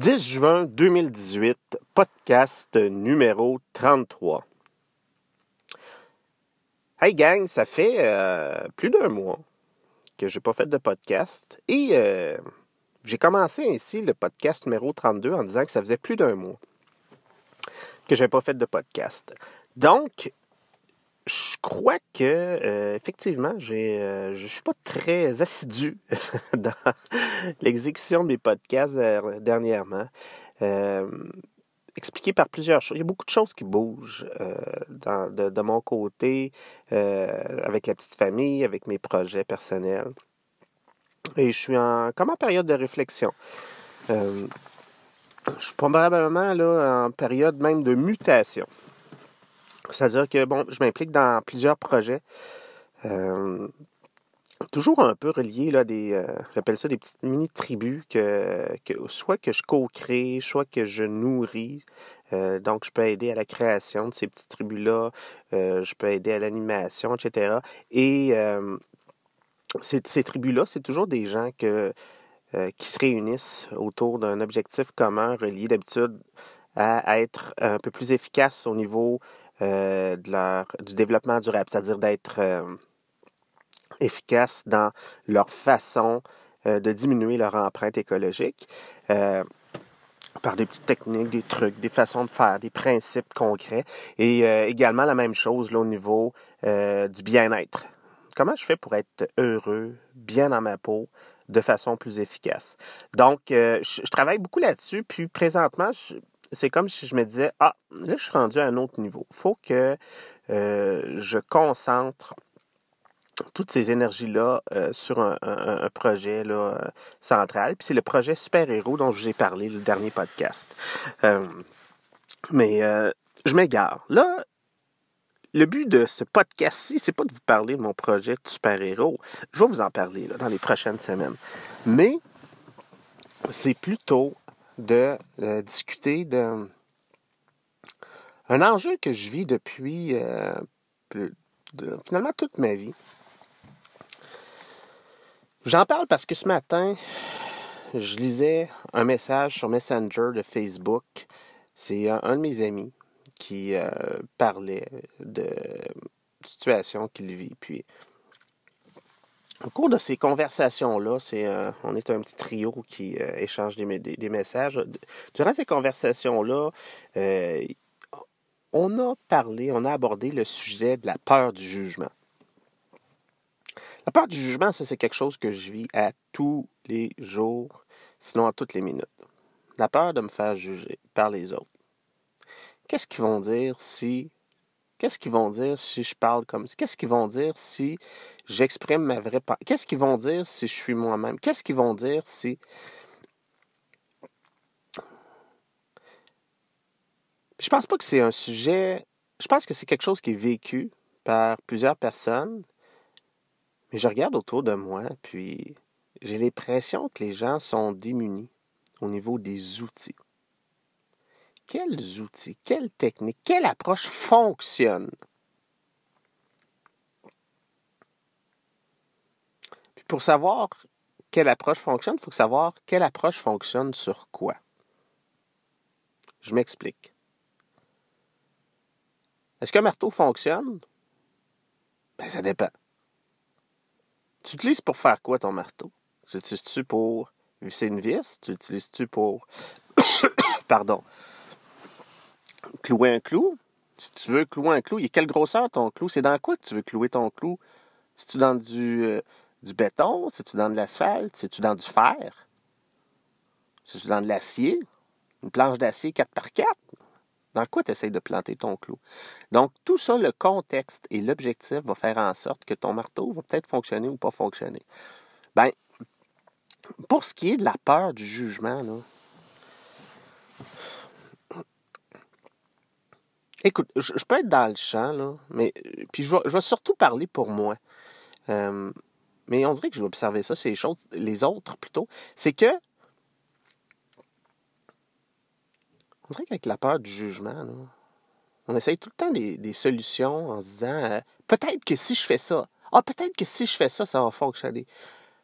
10 juin 2018, podcast numéro 33. Hey gang, ça fait euh, plus d'un mois que j'ai pas fait de podcast et euh, j'ai commencé ainsi le podcast numéro 32 en disant que ça faisait plus d'un mois que j'ai pas fait de podcast. Donc, je crois que euh, effectivement, j'ai, euh, je suis pas très assidu dans l'exécution de mes podcasts dernièrement. Euh, expliqué par plusieurs choses. Il y a beaucoup de choses qui bougent de, mon côté, avec la petite famille, avec mes projets personnels. Et je suis en, comme en période de réflexion. je suis probablement là, en période même de mutation. C'est-à-dire que, bon, je m'implique dans plusieurs projets. Euh, toujours un peu reliés là, des, euh, j'appelle ça des petites mini-tribus que, soit que je co-crée, soit que je nourris. Euh, donc, je peux aider à la création de ces petites tribus-là, je peux aider à l'animation, etc. Et ces, ces tribus-là, c'est toujours des gens que, qui se réunissent autour d'un objectif commun relié d'habitude à être un peu plus efficace au niveau euh, du développement durable, c'est-à-dire d'être euh, efficaces dans leur façon euh, de diminuer leur empreinte écologique par des petites techniques, des trucs, des façons de faire, des principes concrets et également la même chose au niveau du bien-être. Comment je fais pour être heureux, bien dans ma peau, de façon plus efficace? Donc, je, je, travaille beaucoup là-dessus. Puis présentement, je, c'est comme si je me disais, ah, là, je suis rendu à un autre niveau. Il faut que euh, je concentre toutes ces énergies-là euh, sur un, projet là, euh, central. Puis c'est le projet Super-Héros dont je vous ai parlé le dernier podcast. mais je m'égare. Là, le but de ce podcast-ci, c'est pas de vous parler de mon projet de super-héros. Je vais vous en parler dans les prochaines semaines. Mais c'est plutôt de euh, discuter d'un enjeu que je vis depuis euh, finalement toute ma vie. J'en parle parce que ce matin, je lisais un message sur Messenger de Facebook. C'est un, de mes amis qui euh, parlait de situation qu'il vit. Au cours de ces conversations-là, c'est, euh, on est un petit trio qui euh, échange des, messages. Durant ces conversations-là, euh, on a parlé, on a abordé le sujet de la peur du jugement. La peur du jugement, ça, c'est quelque chose que je vis à tous les jours, sinon à toutes les minutes. La peur de me faire juger par les autres. Qu'est-ce qu'ils vont dire si Qu'est-ce qu'ils vont dire si je parle comme ça? Qu'est-ce qu'ils vont dire si j'exprime ma vraie pensée? Qu'est-ce qu'ils vont dire si je suis moi-même? Qu'est-ce qu'ils vont dire si... Je pense pas que c'est un sujet... Je pense que c'est quelque chose qui est vécu par plusieurs personnes, mais je regarde autour de moi, puis j'ai l'impression que les gens sont démunis au niveau des outils quels outils, quelles techniques, quelle approche fonctionne? Puis pour savoir quelle approche fonctionne, il faut savoir quelle approche fonctionne sur quoi. Je m'explique. Est-ce qu'un marteau fonctionne? Ben, ça dépend. Tu utilises pour faire quoi ton marteau? Tu utilises-tu pour visser une vis? Tu utilises-tu pour. Pardon clouer un clou? Si tu veux clouer un clou, il a quelle grosseur ton clou? C'est dans quoi que tu veux clouer ton clou? Si tu dans du, euh, du béton? Si tu dans de l'asphalte? Si tu dans du fer? Si tu dans de l'acier? Une planche d'acier 4 par 4 Dans quoi tu essaies de planter ton clou? Donc, tout ça, le contexte et l'objectif va faire en sorte que ton marteau va peut-être fonctionner ou pas fonctionner. Ben, pour ce qui est de la peur du jugement, là, Écoute, je, peux être dans le champ, là, mais puis je vais, surtout parler pour moi. Euh, mais on dirait que je vais observer ça, ces choses, les autres plutôt. C'est que on dirait qu'avec la peur du jugement, là, on essaye tout le temps des, solutions en se disant euh, peut-être que si je fais ça, ah peut-être que si je fais ça, ça va fonctionner.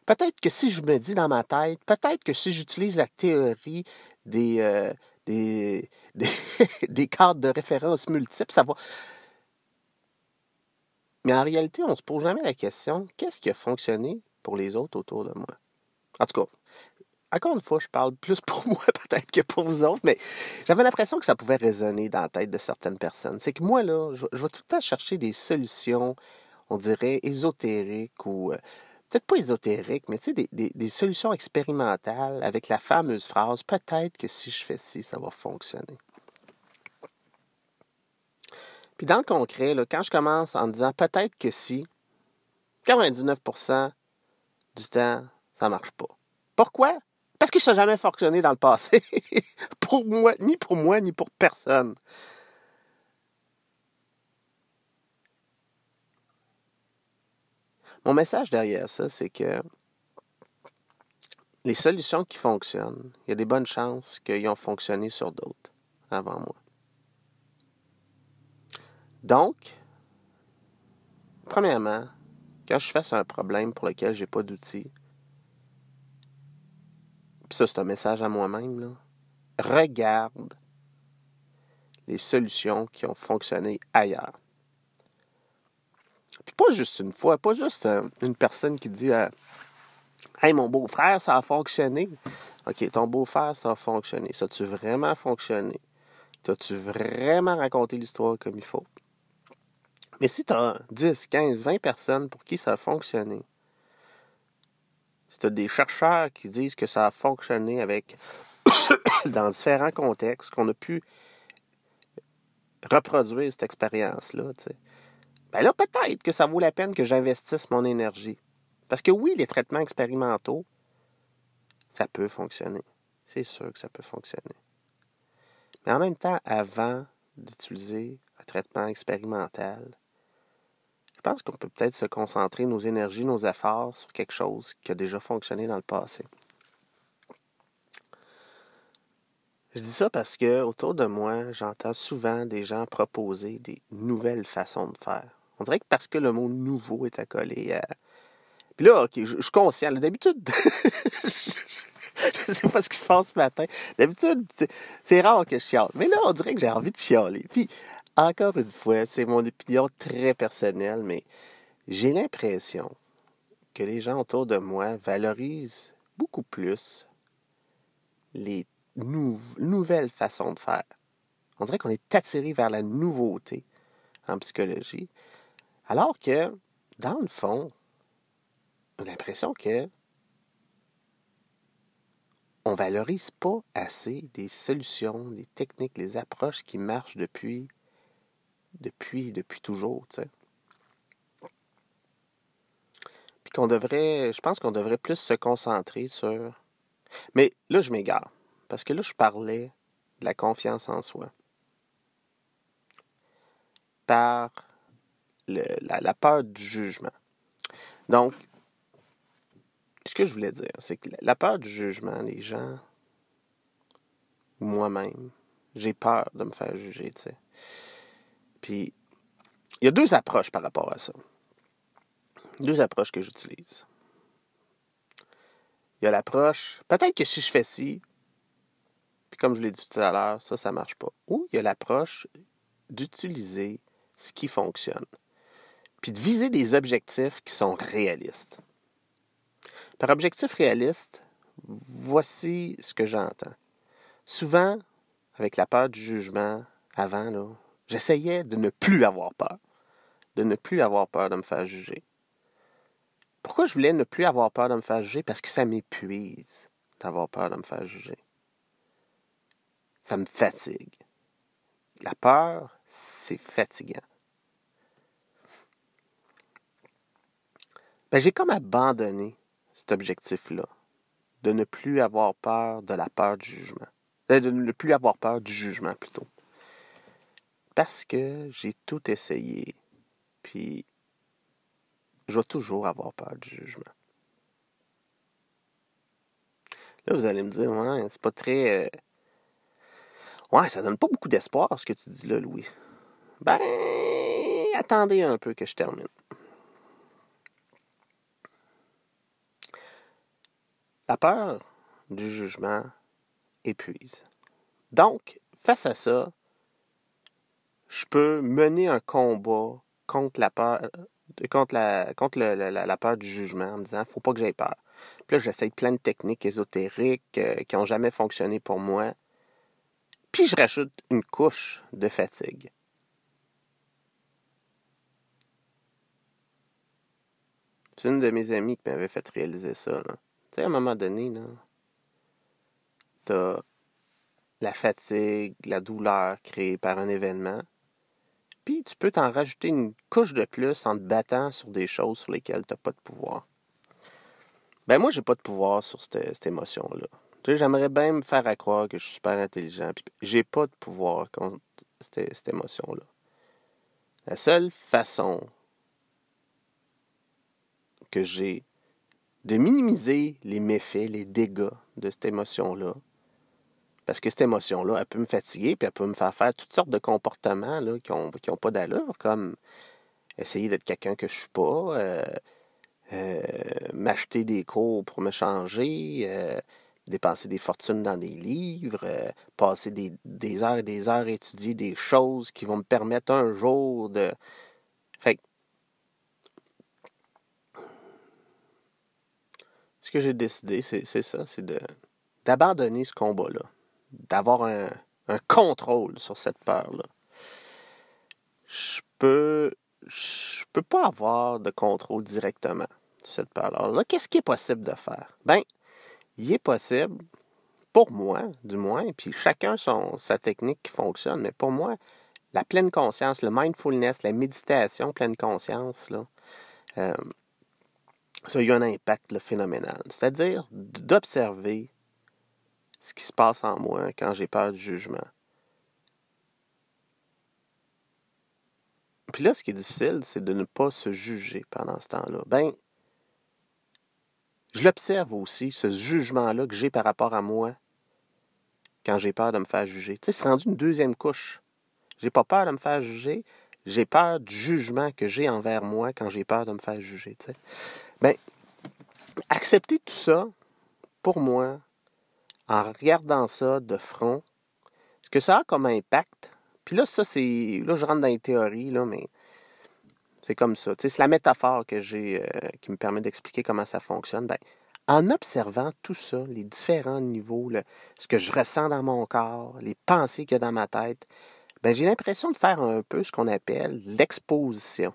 Peut-être que si je me dis dans ma tête, peut-être que si j'utilise la théorie des, euh, des, des, cadres de référence multiples, ça va. Mais en réalité, on ne se pose jamais la question qu'est-ce qui a fonctionné pour les autres autour de moi? En tout cas, encore une fois, je parle plus pour moi peut-être que pour vous autres, mais j'avais l'impression que ça pouvait résonner dans la tête de certaines personnes. C'est que moi, là, je, vais tout le temps chercher des solutions, on dirait, ésotériques ou euh, peut-être pas ésotériques, mais tu sais, des, des, solutions expérimentales avec la fameuse phrase peut-être que si je fais ci, ça va fonctionner. Puis dans le concret, là, quand je commence en disant peut-être que si, 99% du temps, ça marche pas. Pourquoi? Parce que ça n'a jamais fonctionné dans le passé. pour moi, ni pour moi, ni pour personne. Mon message derrière ça, c'est que les solutions qui fonctionnent, il y a des bonnes chances qu'ils ont fonctionné sur d'autres avant moi. Donc, premièrement, quand je face un problème pour lequel je n'ai pas d'outils, puis ça, c'est un message à moi-même, regarde les solutions qui ont fonctionné ailleurs. Puis pas juste une fois, pas juste euh, une personne qui dit euh, Hey, mon beau-frère, ça a fonctionné. OK, ton beau-frère, ça a fonctionné. Ça a-tu vraiment fonctionné? T'as-tu vraiment raconté l'histoire comme il faut? Mais si tu as 10, 15, 20 personnes pour qui ça a fonctionné, si tu as des chercheurs qui disent que ça a fonctionné avec dans différents contextes, qu'on a pu reproduire cette expérience-là, ben là, peut-être que ça vaut la peine que j'investisse mon énergie. Parce que oui, les traitements expérimentaux, ça peut fonctionner. C'est sûr que ça peut fonctionner. Mais en même temps, avant d'utiliser un traitement expérimental, je pense qu'on peut peut-être se concentrer nos énergies, nos efforts sur quelque chose qui a déjà fonctionné dans le passé. Je dis ça parce que autour de moi, j'entends souvent des gens proposer des nouvelles façons de faire. On dirait que parce que le mot nouveau est accolé à. Puis là, je, suis conscient. D'habitude, je sais pas ce qui se passe ce matin. D'habitude, c'est rare que je chiale. Mais là, on dirait que j'ai envie de chialer. Puis encore une fois, c'est mon opinion très personnelle, mais j'ai l'impression que les gens autour de moi valorisent beaucoup plus les nouvelles façons de faire. On dirait qu'on est attiré vers la nouveauté en psychologie, alors que, dans le fond, on a l'impression que on valorise pas assez des solutions, les techniques, les approches qui marchent depuis depuis, depuis toujours. Puis qu'on devrait, je pense qu'on devrait plus se concentrer sur... Mais là, je m'égare, parce que là, je parlais de la confiance en soi. Par la, peur du jugement. Donc, ce que je voulais dire, c'est que la peur du jugement, les gens, moi-même, j'ai peur de me faire juger, tu sais. Puis, il y a deux approches par rapport à ça. Deux approches que j'utilise. Il y a l'approche, peut-être que si je fais ci, puis comme je l'ai dit tout à l'heure, ça, ça marche pas. Ou il y a l'approche d'utiliser ce qui fonctionne. Puis de viser des objectifs qui sont réalistes. Par objectif réaliste, voici ce que j'entends. Souvent, avec la peur du jugement, avant, là, J'essayais de ne plus avoir peur, de ne plus avoir peur de me faire juger. Pourquoi je voulais ne plus avoir peur de me faire juger? Parce que ça m'épuise d'avoir peur de me faire juger. Ça me fatigue. La peur, c'est fatigant. Ben, j'ai comme abandonné cet objectif-là, de ne plus avoir peur de la peur du jugement. Euh, de ne plus avoir peur du jugement plutôt parce que j'ai tout essayé. Puis, je vais toujours avoir peur du jugement. Là, vous allez me dire, ouais, c'est pas très. Euh, ouais, ça donne pas beaucoup d'espoir ce que tu dis là, Louis. Ben, attendez un peu que je termine. La peur du jugement épuise. Donc, face à ça, je peux mener un combat contre la peur, contre contre la, peur du jugement en me disant faut pas que j'aie peur. Puis là, j'essaye plein de techniques ésotériques euh, qui n'ont jamais fonctionné pour moi. Puis je rajoute une couche de fatigue. C'est une de mes amies qui m'avait fait réaliser ça. Tu sais, à un moment donné, tu as la fatigue, la douleur créée par un événement. Puis tu peux t'en rajouter une couche de plus en te battant sur des choses sur lesquelles tu n'as pas de pouvoir. Ben moi, j'ai pas de pouvoir sur cette, émotion-là. Tu j'aimerais bien me faire croire que je suis super intelligent. J'ai pas de pouvoir contre cette émotion-là. La seule façon que j'ai de minimiser les méfaits, les dégâts de cette émotion-là. Parce que cette émotion-là, elle peut me fatiguer, puis elle peut me faire faire toutes sortes de comportements qui n'ont ont pas d'allure, comme essayer d'être quelqu'un que je suis pas, euh, euh, m'acheter des cours pour me changer, euh, dépenser des fortunes dans des livres, passer des, des, heures et des heures à étudier des choses qui vont me permettre un jour de... Fait ce que j'ai décidé, c'est ça, c'est d'abandonner ce combat-là, d'avoir un, contrôle sur cette peur-là. Je peux, je peux pas avoir de contrôle directement sur cette peur-là. Là, qu'est-ce qui est possible de faire? Ben, il est possible, pour moi, du moins, puis chacun son, sa technique qui fonctionne, mais pour moi, la pleine conscience, le mindfulness, la méditation pleine conscience, là, euh, ça a eu un impact phénoménal. C'est-à-dire d'observer ce qui se passe en moi quand j'ai peur du jugement. Puis là, ce qui est difficile, c'est de ne pas se juger pendant ce temps-là. Ben, je l'observe aussi, ce jugement-là que j'ai par rapport à moi quand j'ai peur de me faire juger. Tu sais, c'est rendu une deuxième couche. J'ai pas peur de me faire juger, j'ai peur du jugement que j'ai envers moi quand j'ai peur de me faire juger. Tu sais. Bien, accepter tout ça, pour moi, en regardant ça de front, ce que ça a comme impact, puis là, ça, c'est. Là, je rentre dans les théories, là, mais c'est comme ça. c'est la métaphore euh, qui me permet d'expliquer comment ça fonctionne. Ben, en observant tout ça, les différents niveaux, ce que je ressens dans mon corps, les pensées qu'il y a dans ma tête, ben, j'ai l'impression de faire un peu ce qu'on appelle l'exposition.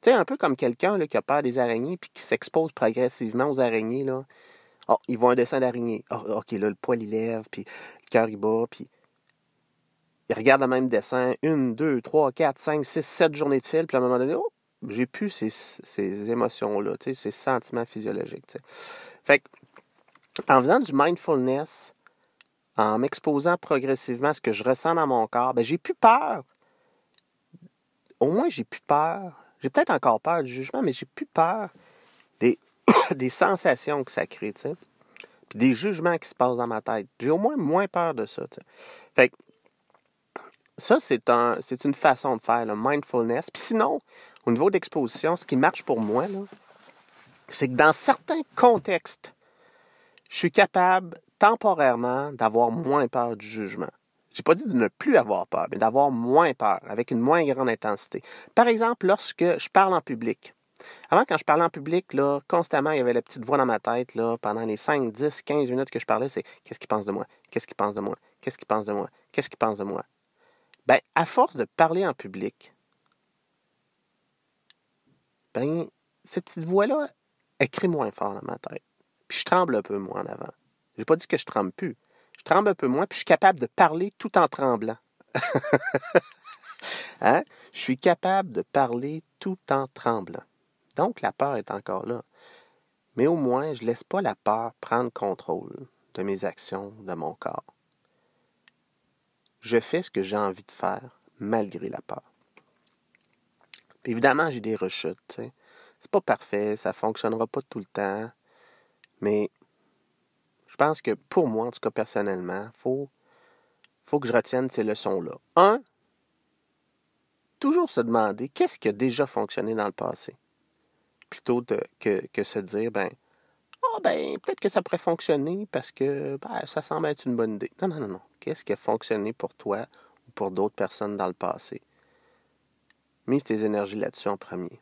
Tu sais, un peu comme quelqu'un qui a peur des araignées puis qui s'expose progressivement aux araignées. Là. Oh, ils voient un dessin d'araignée. Oh, OK, là, le poil, il lève, puis le cœur, il bat, puis il regarde le même dessin une, deux, trois, quatre, cinq, six, sept journées de fil, puis à un moment donné, oh, j'ai plus ces, ces émotions-là, ces sentiments physiologiques. Fait que, en faisant du mindfulness, en m'exposant progressivement à ce que je ressens dans mon corps, ben, j'ai plus peur. Au moins, j'ai plus peur j'ai peut-être encore peur du jugement, mais j'ai plus peur des, des sensations que ça crée, tu sais. Puis des jugements qui se passent dans ma tête. J'ai au moins moins peur de ça. Fait que ça, c'est un, une façon de faire le mindfulness. Puis sinon, au niveau d'exposition, ce qui marche pour moi, c'est que dans certains contextes, je suis capable temporairement d'avoir moins peur du jugement. J'ai pas dit de ne plus avoir peur, mais d'avoir moins peur, avec une moins grande intensité. Par exemple, lorsque je parle en public. Avant, quand je parlais en public, là, constamment, il y avait la petite voix dans ma tête, là, pendant les 5, 10, 15 minutes que je parlais, c'est qu'est-ce qu'il pense de moi? Qu'est-ce qu'il pense de moi? Qu'est-ce qu'il pense de moi? Qu'est-ce qu'il pense de moi? Ben, à force de parler en public, ben, cette petite voix-là, elle crie moins fort dans ma tête. Puis je tremble un peu moins en avant. J'ai pas dit que je tremble plus je tremble un peu moins, puis je suis capable de parler tout en tremblant. hein? Je suis capable de parler tout en tremblant. Donc la peur est encore là. Mais au moins, je ne laisse pas la peur prendre contrôle de mes actions, de mon corps. Je fais ce que j'ai envie de faire malgré la peur. évidemment, j'ai des rechutes. C'est pas parfait, ça ne fonctionnera pas tout le temps, mais pense que pour moi, en tout cas personnellement, il faut, faut que je retienne ces leçons-là. Un, toujours se demander qu'est-ce qui a déjà fonctionné dans le passé, plutôt que, que se dire, ben, ben, peut-être que ça pourrait fonctionner parce que ben, ça semble être une bonne idée. Non, non, non, non. Qu'est-ce qui a fonctionné pour toi ou pour d'autres personnes dans le passé? Mise tes énergies là-dessus en premier.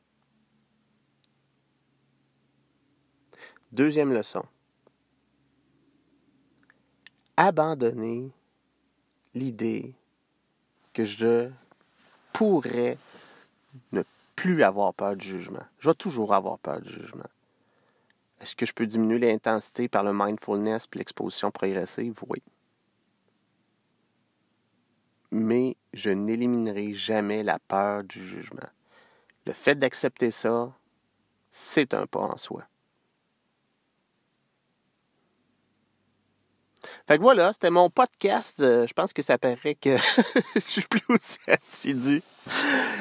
Deuxième leçon. Abandonner l'idée que je pourrais ne plus avoir peur du jugement. Je vais toujours avoir peur du jugement. Est-ce que je peux diminuer l'intensité par le mindfulness et l'exposition progressive? Oui. Mais je n'éliminerai jamais la peur du jugement. Le fait d'accepter ça, c'est un pas en soi. Fait que voilà, c'était mon podcast. Euh, je pense que ça paraît que je suis plus aussi assidu.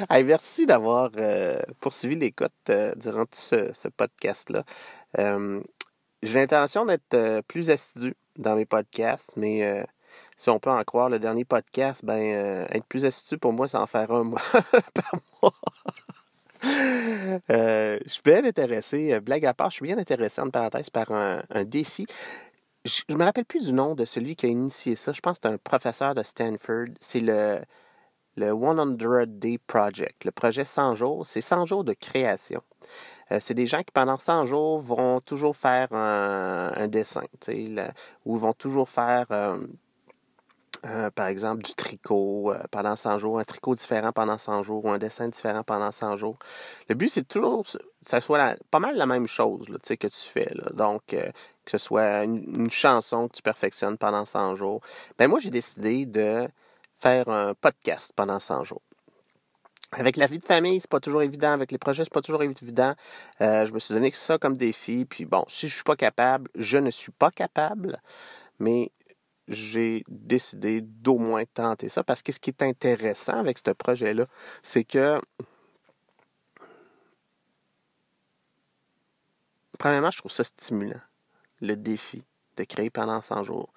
merci d'avoir euh, poursuivi l'écoute euh, durant tout ce, podcast-là. J'ai l'intention d'être plus assidu dans mes podcasts, mais si on peut en croire le dernier podcast, ben être plus assidu pour moi, c'est en faire un mois par mois. je suis bien intéressé, blague à part, je suis bien intéressé en parenthèse par un défi je ne me rappelle plus du nom de celui qui a initié ça. Je pense que c'est un professeur de Stanford. C'est le, le 100 Day Project. Le projet 100 jours, c'est 100 jours de création. Euh, c'est des gens qui, pendant 100 jours, vont toujours faire un, dessin, ou vont toujours faire, euh, euh, par exemple, du tricot pendant 100 jours, un tricot différent pendant 100 jours, ou un dessin différent pendant 100 jours. Le but, c'est toujours que ça soit pas mal la même chose là, que tu fais. Là. Donc, que ce soit une, chanson que tu perfectionnes pendant 100 jours, ben moi, j'ai décidé de faire un podcast pendant 100 jours. Avec la vie de famille, c'est pas toujours évident. Avec les projets, c'est pas toujours évident. Euh, je me suis donné ça comme défi. Puis bon, si je suis pas capable, je ne suis pas capable. Mais j'ai décidé d'au moins tenter ça parce que ce qui est intéressant avec ce projet-là, c'est que premièrement, je trouve ça stimulant le défi de créer pendant 100 jours.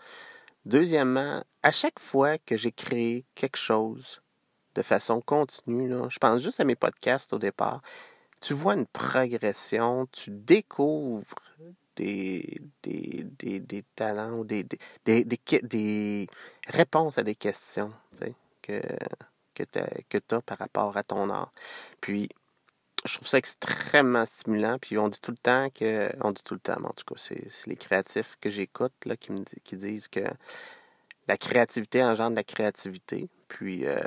Deuxièmement, à chaque fois que j'ai créé quelque chose de façon continue, je pense juste à mes podcasts au départ, tu vois une progression, tu découvres des, talents, des, des, réponses à des questions que, que tu as par rapport à ton art. Puis, je trouve ça extrêmement stimulant. Puis on dit tout le temps que. On dit tout le temps, mais en tout cas, c'est les créatifs que j'écoute là, qui me qui disent que la créativité engendre la créativité. Puis euh,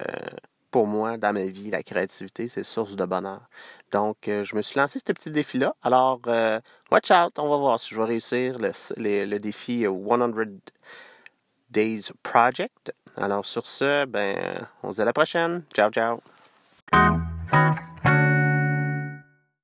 pour moi, dans ma vie, la créativité, c'est source de bonheur. Donc, euh, je me suis lancé ce petit défi-là. Alors, euh, watch out, on va voir si je vais réussir le, défi 100 Days Project. Alors, sur ce, ben, on se dit à la prochaine. Ciao, ciao.